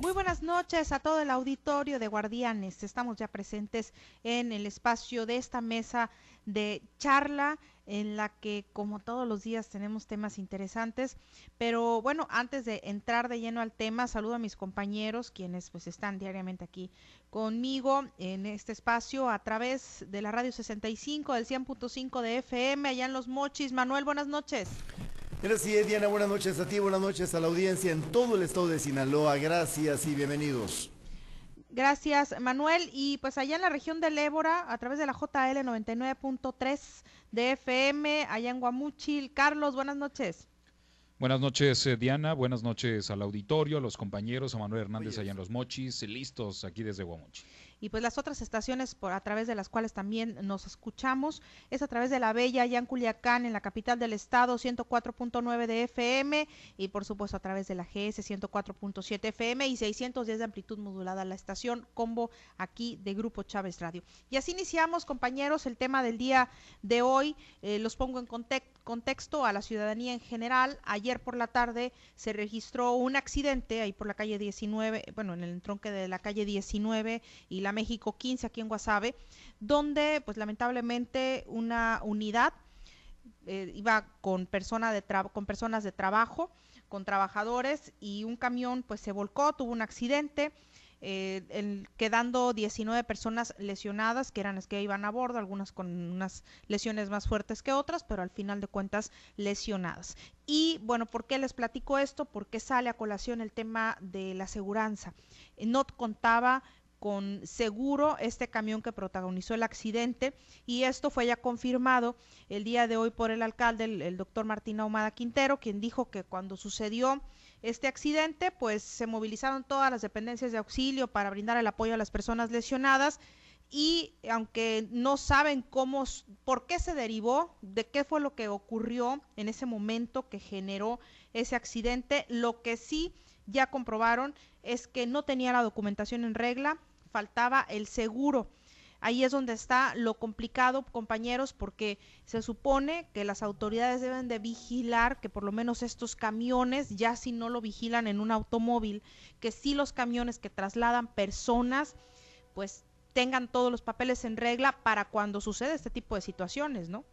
Muy buenas noches a todo el auditorio de Guardianes. Estamos ya presentes en el espacio de esta mesa de charla en la que como todos los días tenemos temas interesantes, pero bueno, antes de entrar de lleno al tema, saludo a mis compañeros quienes pues están diariamente aquí conmigo en este espacio a través de la radio 65 del 100.5 de FM allá en Los Mochis. Manuel, buenas noches. Gracias, Diana. Buenas noches a ti, buenas noches a la audiencia en todo el estado de Sinaloa. Gracias y bienvenidos. Gracias, Manuel. Y pues allá en la región del Ébora, a través de la JL 99.3 de FM, allá en Guamuchil. Carlos, buenas noches. Buenas noches, eh, Diana. Buenas noches al auditorio, a los compañeros, a Manuel Hernández allá en Los Mochis, listos aquí desde Guamuchil y pues las otras estaciones por a través de las cuales también nos escuchamos es a través de la Bella allá Culiacán en la capital del estado 104.9 de FM y por supuesto a través de la GS 104.7 FM y 610 de amplitud modulada la estación combo aquí de Grupo Chávez Radio. Y así iniciamos compañeros el tema del día de hoy, eh, los pongo en contexto a la ciudadanía en general. Ayer por la tarde se registró un accidente ahí por la calle 19, bueno, en el entronque de la calle 19 y la México 15 aquí en Guasave, donde pues lamentablemente una unidad eh, iba con, persona de con personas de trabajo, con trabajadores y un camión pues se volcó, tuvo un accidente. Eh, quedando 19 personas lesionadas, que eran las que iban a bordo, algunas con unas lesiones más fuertes que otras, pero al final de cuentas lesionadas. Y bueno, ¿por qué les platico esto? Porque sale a colación el tema de la seguridad. No contaba con seguro este camión que protagonizó el accidente y esto fue ya confirmado el día de hoy por el alcalde, el, doctor Martín Ahumada Quintero, quien dijo que cuando sucedió este accidente, pues se movilizaron todas las dependencias de auxilio para brindar el apoyo a las personas lesionadas y aunque no saben cómo, por qué se derivó, de qué fue lo que ocurrió en ese momento que generó ese accidente, lo que sí ya comprobaron es que no tenía la documentación en regla, faltaba el seguro. Ahí es donde está lo complicado, compañeros, porque se supone que las autoridades deben de vigilar que por lo menos estos camiones, ya si no lo vigilan en un automóvil, que si los camiones que trasladan personas, pues tengan todos los papeles en regla para cuando sucede este tipo de situaciones, ¿no?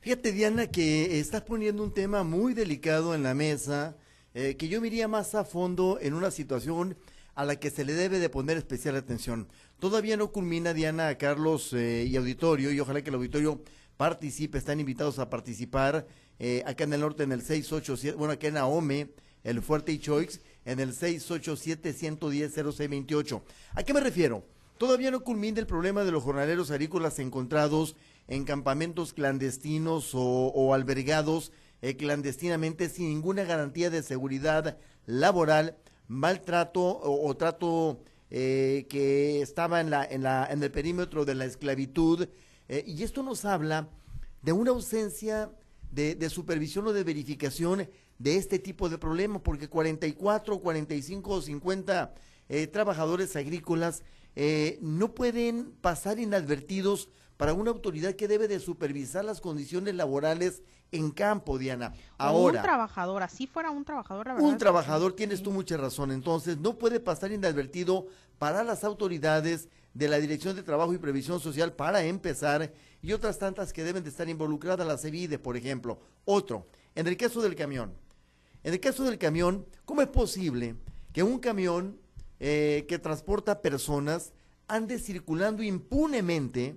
Fíjate, Diana, que estás poniendo un tema muy delicado en la mesa, eh, que yo miría más a fondo en una situación a la que se le debe de poner especial atención. Todavía no culmina Diana, Carlos eh, y auditorio, y ojalá que el auditorio participe, están invitados a participar eh, acá en el norte en el 687, bueno, acá en Ahome, el Fuerte y en el 687-110-0628. ¿A qué me refiero? Todavía no culmina el problema de los jornaleros agrícolas encontrados en campamentos clandestinos o, albergados eh, clandestinamente sin ninguna garantía de seguridad laboral maltrato o, trato eh, que estaba en, la, en, la, en el perímetro de la esclavitud. Eh, y esto nos habla de una ausencia de, supervisión o de verificación de este tipo de problema, porque 44, 45 o 50 eh, trabajadores agrícolas no pueden pasar inadvertidos para una autoridad que debe de supervisar las condiciones laborales en campo, Diana. Ahora. un trabajador, así fuera un trabajador. un trabajador, tienes tú mucha razón. Entonces, no puede pasar inadvertido para las autoridades de la Dirección de Trabajo y Previsión Social para empezar y otras tantas que deben de estar involucradas, la CEVIDE, por ejemplo. Otro, en el caso del camión. En el caso del camión, ¿cómo es posible que un camión eh, que transporta personas ande circulando impunemente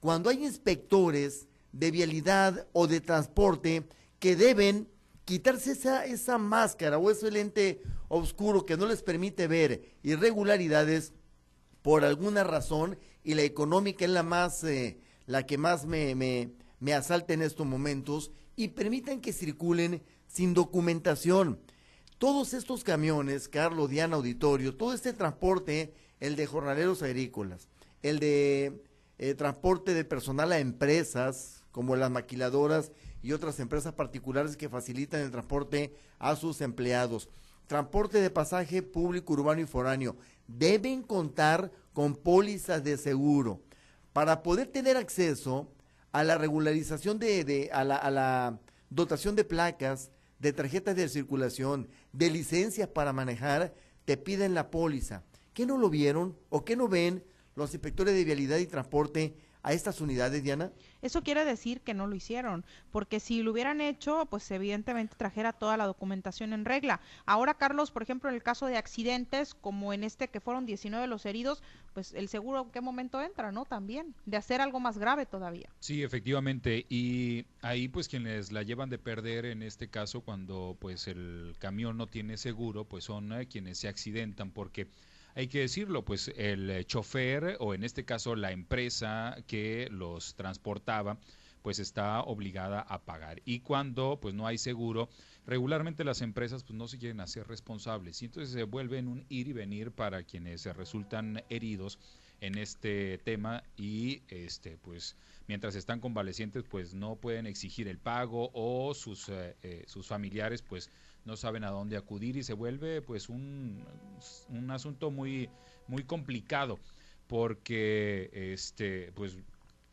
cuando hay inspectores de vialidad o de transporte que deben quitarse esa, esa máscara o ese lente oscuro que no les permite ver irregularidades por alguna razón y la económica es la más eh, la que más me, me, me asalta en estos momentos y permitan que circulen sin documentación. Todos estos camiones, Carlos, Diana Auditorio, todo este transporte, el de jornaleros agrícolas, el de eh, transporte de personal a empresas, como las maquiladoras y otras empresas particulares que facilitan el transporte a sus empleados. Transporte de pasaje público, urbano y foráneo. Deben contar con pólizas de seguro para poder tener acceso a la regularización de, a, la, a la dotación de placas, de tarjetas de circulación, de licencias para manejar, te piden la póliza. ¿Qué no lo vieron o qué no ven los inspectores de vialidad y transporte a estas unidades, Diana? Eso quiere decir que no lo hicieron, porque si lo hubieran hecho, pues evidentemente trajera toda la documentación en regla. Ahora, Carlos, por ejemplo, en el caso de accidentes, como en este que fueron 19 los heridos, pues el seguro en qué momento entra, ¿no? También, de hacer algo más grave todavía. Sí, efectivamente, y ahí pues quienes la llevan de perder en este caso cuando pues el camión no tiene seguro, pues son eh, quienes se accidentan porque hay que decirlo, pues el eh, chofer o en este caso la empresa que los transportaba, pues está obligada a pagar. Y cuando pues no hay seguro, regularmente las empresas pues no se quieren hacer responsables y entonces se vuelven un ir y venir para quienes se resultan heridos en este tema y este pues mientras están convalecientes pues no pueden exigir el pago o sus eh, eh, sus familiares pues no saben a dónde acudir y se vuelve pues un, un asunto muy, muy complicado porque este pues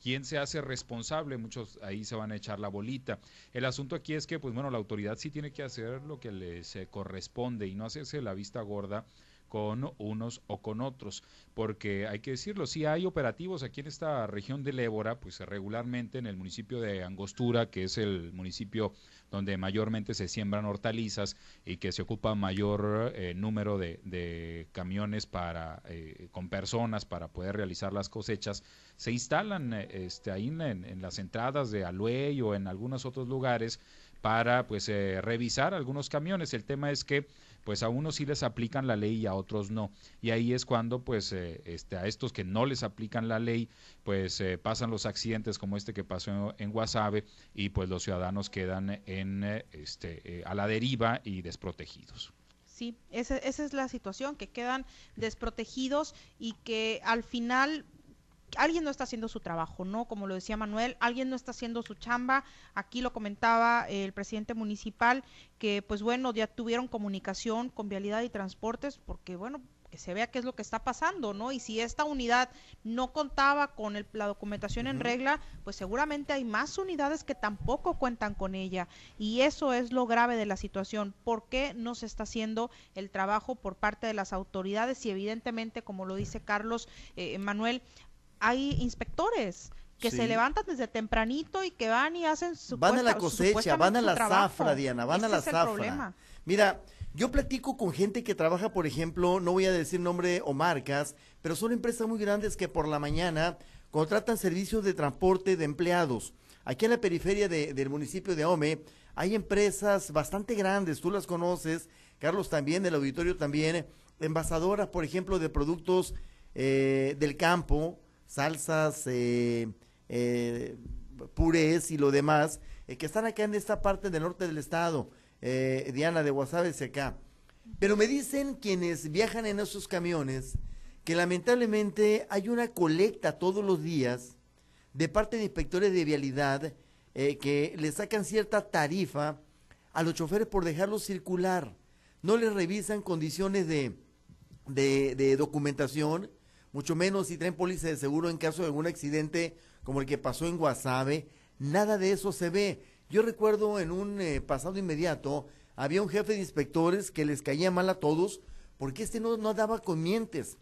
quién se hace responsable, muchos ahí se van a echar la bolita. El asunto aquí es que, pues bueno, la autoridad sí tiene que hacer lo que les corresponde y no hacerse la vista gorda con unos o con otros, porque hay que decirlo, si hay operativos aquí en esta región del Ébora, pues regularmente en el municipio de Angostura, que es el municipio donde mayormente se siembran hortalizas y que se ocupa mayor eh, número de, camiones para eh, con personas para poder realizar las cosechas, se instalan eh, este, ahí en, las entradas de Aluey o en algunos otros lugares para pues revisar algunos camiones. El tema es que pues a unos sí les aplican la ley y a otros no. Y ahí es cuando pues eh, este, a estos que no les aplican la ley, pues eh, pasan los accidentes como este que pasó en, Guasave y pues los ciudadanos quedan en, eh, este, a la deriva y desprotegidos. Sí, esa, esa es la situación, que quedan desprotegidos y que al final alguien no está haciendo su trabajo, ¿no? Como lo decía Manuel, alguien no está haciendo su chamba. Aquí lo comentaba el presidente municipal, que pues bueno, ya tuvieron comunicación con Vialidad y Transportes, porque bueno, que se vea qué es lo que está pasando, ¿no? Y si esta unidad no contaba con la documentación en regla, pues seguramente hay más unidades que tampoco cuentan con ella. Y eso es lo grave de la situación. ¿Por qué no se está haciendo el trabajo por parte de las autoridades? Y evidentemente, como lo dice Carlos eh, Manuel, hay inspectores que se levantan desde tempranito y que van y hacen su Van a la cosecha, van a la zafra, Diana, van a la zafra. Mira, yo platico con gente que trabaja, por ejemplo, no voy a decir nombre o marcas, pero son empresas muy grandes que por la mañana contratan servicios de transporte de empleados. Aquí en la periferia del municipio de Ome hay empresas bastante grandes, tú las conoces, Carlos también, el auditorio también, envasadoras, por ejemplo, de productos eh, del campo, salsas, eh, eh, purés y lo demás, eh, que están acá en esta parte del norte del estado, eh, Diana de Guasave acá. Pero me dicen quienes viajan en esos camiones que lamentablemente hay una colecta todos los días de parte de inspectores de vialidad que le sacan cierta tarifa a los choferes por dejarlos circular. No les revisan condiciones de, de, de documentación, mucho menos si traen póliza de seguro en caso de algún accidente como el que pasó en Guasave. Nada de eso se ve. Yo recuerdo en un eh, pasado inmediato, había un jefe de inspectores que les caía mal a todos porque este no, no daba comientes.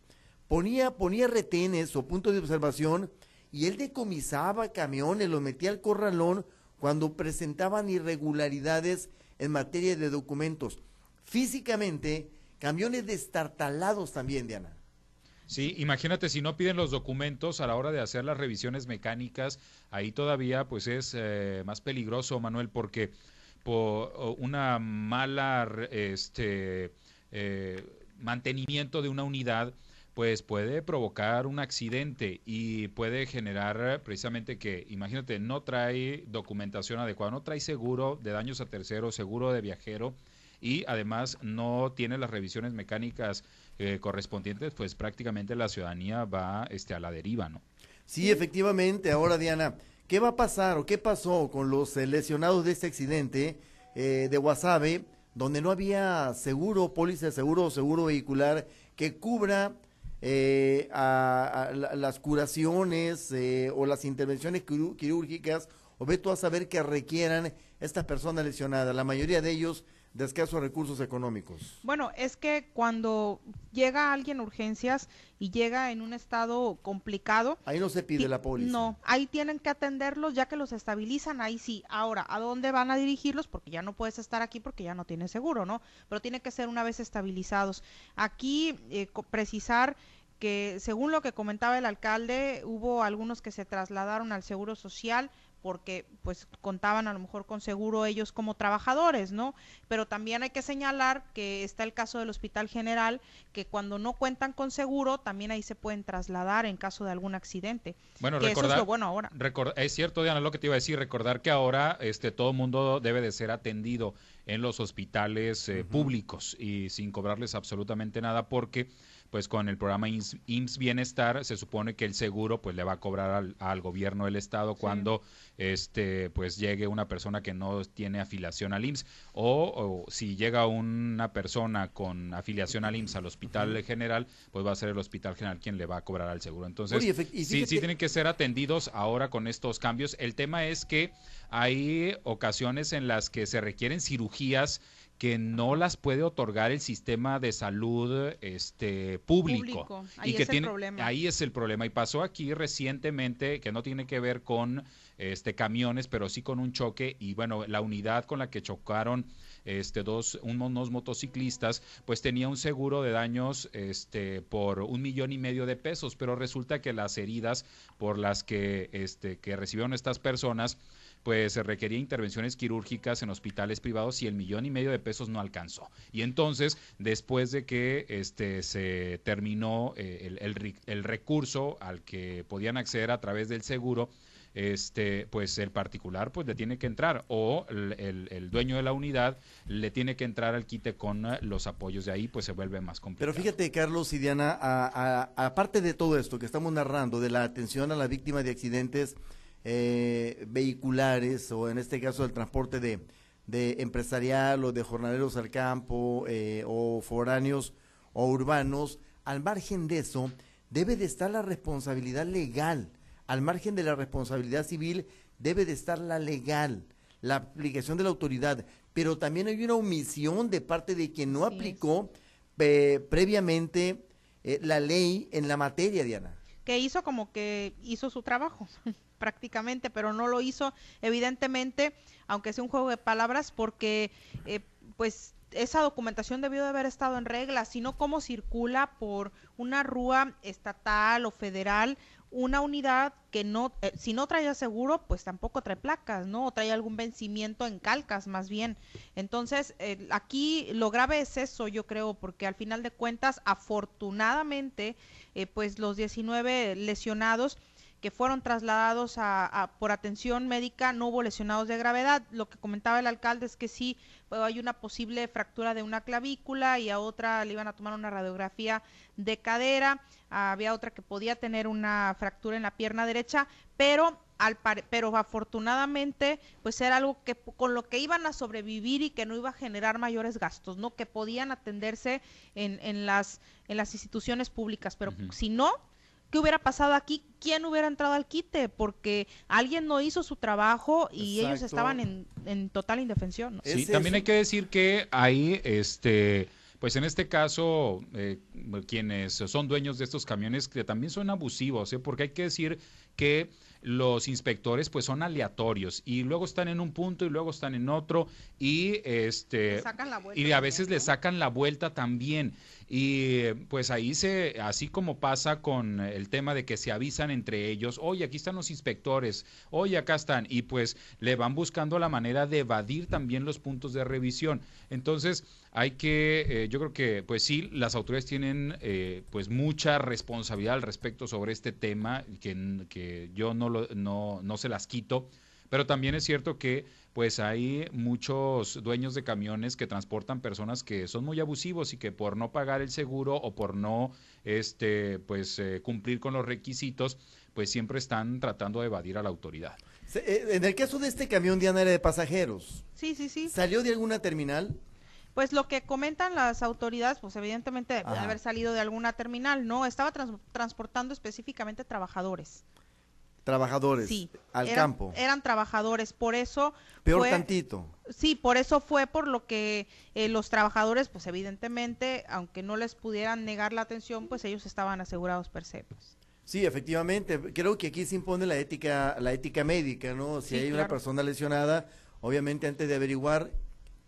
Ponía, ponía retenes o puntos de observación y él decomisaba camiones, los metía al corralón cuando presentaban irregularidades en materia de documentos. Físicamente, camiones destartalados también, Diana. Sí, imagínate si no piden los documentos a la hora de hacer las revisiones mecánicas, ahí todavía pues es eh, más peligroso, Manuel, porque por una mala este eh, mantenimiento de una unidad pues puede provocar un accidente y puede generar precisamente que, imagínate, no trae documentación adecuada, no trae seguro de daños a terceros, seguro de viajero y además no tiene las revisiones mecánicas eh, correspondientes, pues prácticamente la ciudadanía va este, a la deriva, ¿no? Sí, efectivamente. Ahora, Diana, ¿qué va a pasar o qué pasó con los eh, lesionados de este accidente eh, de Guasave, donde no había seguro, póliza de seguro o seguro vehicular que cubra a, las curaciones o las intervenciones quirúrgicas o ve tú a saber que requieran estas personas lesionadas? La mayoría de ellos de escasos recursos económicos. Bueno, es que cuando llega alguien a urgencias y llega en un estado complicado. Ahí no se pide la póliza. No, ahí tienen que atenderlos ya que los estabilizan, ahí sí. Ahora, ¿a dónde van a dirigirlos? Porque ya no puedes estar aquí porque ya no tienes seguro, ¿no? Pero tiene que ser una vez estabilizados. Aquí, eh, precisar que según lo que comentaba el alcalde, hubo algunos que se trasladaron al Seguro Social, porque pues contaban a lo mejor con seguro ellos como trabajadores, ¿no? Pero también hay que señalar que está el caso del Hospital General, que cuando no cuentan con seguro, también ahí se pueden trasladar en caso de algún accidente. Bueno, recordar, es bueno ahora. es cierto, Diana, lo que te iba a decir, recordar que ahora este todo mundo debe de ser atendido en los hospitales eh, públicos y sin cobrarles absolutamente nada porque pues con el programa IMSS, Bienestar se supone que el seguro pues le va a cobrar al, gobierno del estado cuando este pues llegue una persona que no tiene afiliación al IMSS o, si llega una persona con afiliación al IMSS al hospital general pues va a ser el hospital general quien le va a cobrar al seguro. Entonces sí sí tienen que ser atendidos ahora con estos cambios. El tema es que hay ocasiones en las que se requieren cirugías que no las puede otorgar el sistema de salud este público, Ahí y que es tiene el problema. ahí es el problema. Y pasó aquí recientemente que no tiene que ver con este camiones pero sí con un choque. Y bueno la unidad con la que chocaron este dos unos motociclistas pues tenía un seguro de daños este por un millón y medio de pesos. Pero resulta que las heridas por las que este que recibieron estas personas pues se requería intervenciones quirúrgicas en hospitales privados y el millón y medio de pesos no alcanzó. Y entonces, después de que este se terminó eh, el, el, recurso al que podían acceder a través del seguro, este, pues el particular pues le tiene que entrar o el, el, dueño de la unidad le tiene que entrar al quite con los apoyos de ahí, pues se vuelve más complicado. Pero fíjate, Carlos y Diana, aparte de todo esto que estamos narrando, de la atención a la víctima de accidentes, eh, vehiculares o en este caso el transporte de, de empresarial o de jornaleros al campo eh, o foráneos o urbanos, al margen de eso debe de estar la responsabilidad legal, al margen de la responsabilidad civil debe de estar la legal, la aplicación de la autoridad, pero también hay una omisión de parte de quien no aplicó eh, previamente eh, la ley en la materia, Diana. Que hizo como que hizo su trabajo. prácticamente, pero no lo hizo evidentemente, aunque sea un juego de palabras, porque eh, pues esa documentación debió de haber estado en regla, sino cómo circula por una rúa estatal o federal una unidad que no, eh, si no traía seguro, pues tampoco trae placas, ¿no? O trae algún vencimiento en calcas, más bien. Entonces, eh, aquí lo grave es eso, yo creo, porque al final de cuentas, afortunadamente, pues los 19 lesionados que fueron trasladados a, por atención médica, no hubo lesionados de gravedad. Lo que comentaba el alcalde es que sí, pues, hay una posible fractura de una clavícula y a otra le iban a tomar una radiografía de cadera, había otra que podía tener una fractura en la pierna derecha, pero al pero afortunadamente pues era algo que con lo que iban a sobrevivir y que no iba a generar mayores gastos, ¿no? Que podían atenderse en, en las en las instituciones públicas, pero si no, ¿Qué hubiera pasado aquí? ¿Quién hubiera entrado al quite? Porque alguien no hizo su trabajo y ellos estaban en, total indefensión. Sí, también hay que decir que ahí, este, pues en este caso, eh, quienes son dueños de estos camiones que también son abusivos, ¿eh? porque hay que decir que los inspectores pues son aleatorios y luego están en un punto y luego están en otro y este y a veces le sacan la vuelta también y pues ahí se, así como pasa con el tema de que se avisan entre ellos, oye, aquí están los inspectores, oye, acá están, y pues le van buscando la manera de evadir también los puntos de revisión. Entonces, hay que, eh, yo creo que, pues sí, las autoridades tienen eh, pues mucha responsabilidad al respecto sobre este tema, que, que yo no, lo, no, no se las quito, pero también es cierto que pues hay muchos dueños de camiones que transportan personas que son muy abusivos y que por no pagar el seguro o por no este pues eh, cumplir con los requisitos pues siempre están tratando de evadir a la autoridad. Eh, en el caso de este camión Diana era de pasajeros. Sí, sí, sí. ¿Salió de alguna terminal? Pues lo que comentan las autoridades, pues evidentemente debe haber salido de alguna terminal, no, estaba transportando específicamente trabajadores. trabajadores Sí, al eran, campo. Eran trabajadores, por eso Peor fue- tantito. Sí, por eso fue por lo que eh, los trabajadores, pues evidentemente, aunque no les pudieran negar la atención, pues ellos estaban asegurados per se. pues. Sí, efectivamente. Creo que aquí se impone la ética, la ética médica, ¿no? Si Sí, hay una persona lesionada, obviamente antes de averiguar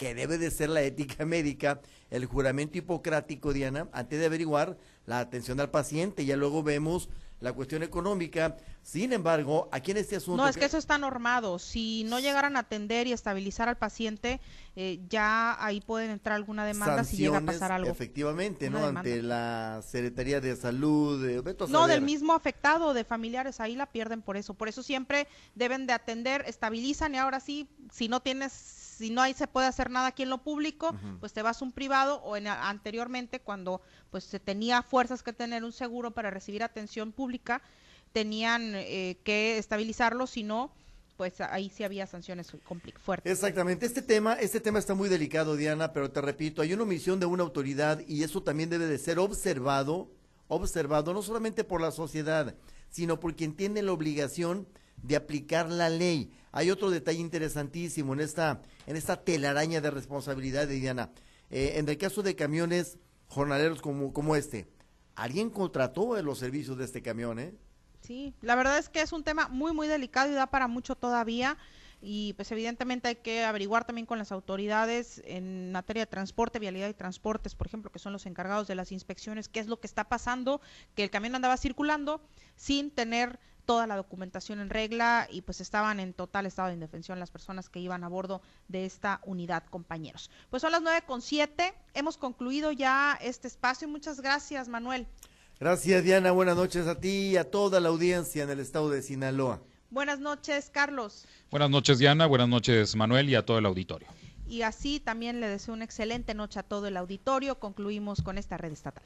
que debe de ser la ética médica, el juramento hipocrático, Diana, antes de averiguar la atención al paciente, ya luego vemos la cuestión económica. Sin embargo, aquí en este asunto... No, es que eso está normado. Si no llegaran a atender y estabilizar al paciente, eh, ya ahí pueden entrar alguna demanda si llega a pasar algo. Efectivamente, ¿no? demanda. Ante la Secretaría de Salud, a No, del mismo afectado, de familiares, ahí la pierden por eso. Por eso siempre deben de atender, estabilizan y ahora sí, si no tienes, si no hay se puede hacer nada aquí en lo público, pues te vas a un privado o en, anteriormente cuando pues se tenía fuerzas que tener un seguro para recibir atención pública, tenían eh, que estabilizarlo, si no, pues ahí sí había sanciones fuertes. Exactamente, este tema, este tema está muy delicado, Diana, pero te repito, hay una omisión de una autoridad y eso también debe de ser observado, observado no solamente por la sociedad, sino por quien tiene la obligación de aplicar la ley. Hay otro detalle interesantísimo en esta, en esta telaraña de responsabilidad Diana. Eh, en el caso de camiones jornaleros como, como este, alguien contrató los servicios de este camión, ¿eh? Sí, la verdad es que es un tema muy, muy delicado y da para mucho todavía. Y pues evidentemente hay que averiguar también con las autoridades en materia de transporte, vialidad y transportes, por ejemplo, que son los encargados de las inspecciones, qué es lo que está pasando, que el camión andaba circulando sin tener toda la documentación en regla y pues estaban en total estado de indefensión las personas que iban a bordo de esta unidad, compañeros. Pues son las nueve con siete, hemos concluido ya este espacio. Muchas gracias, Manuel. Gracias, Diana. Buenas noches a ti y a toda la audiencia en el estado de Sinaloa. Buenas noches, Carlos. Buenas noches, Diana. Buenas noches, Manuel, y a todo el auditorio. Y así también le deseo una excelente noche a todo el auditorio. Concluimos con esta red estatal.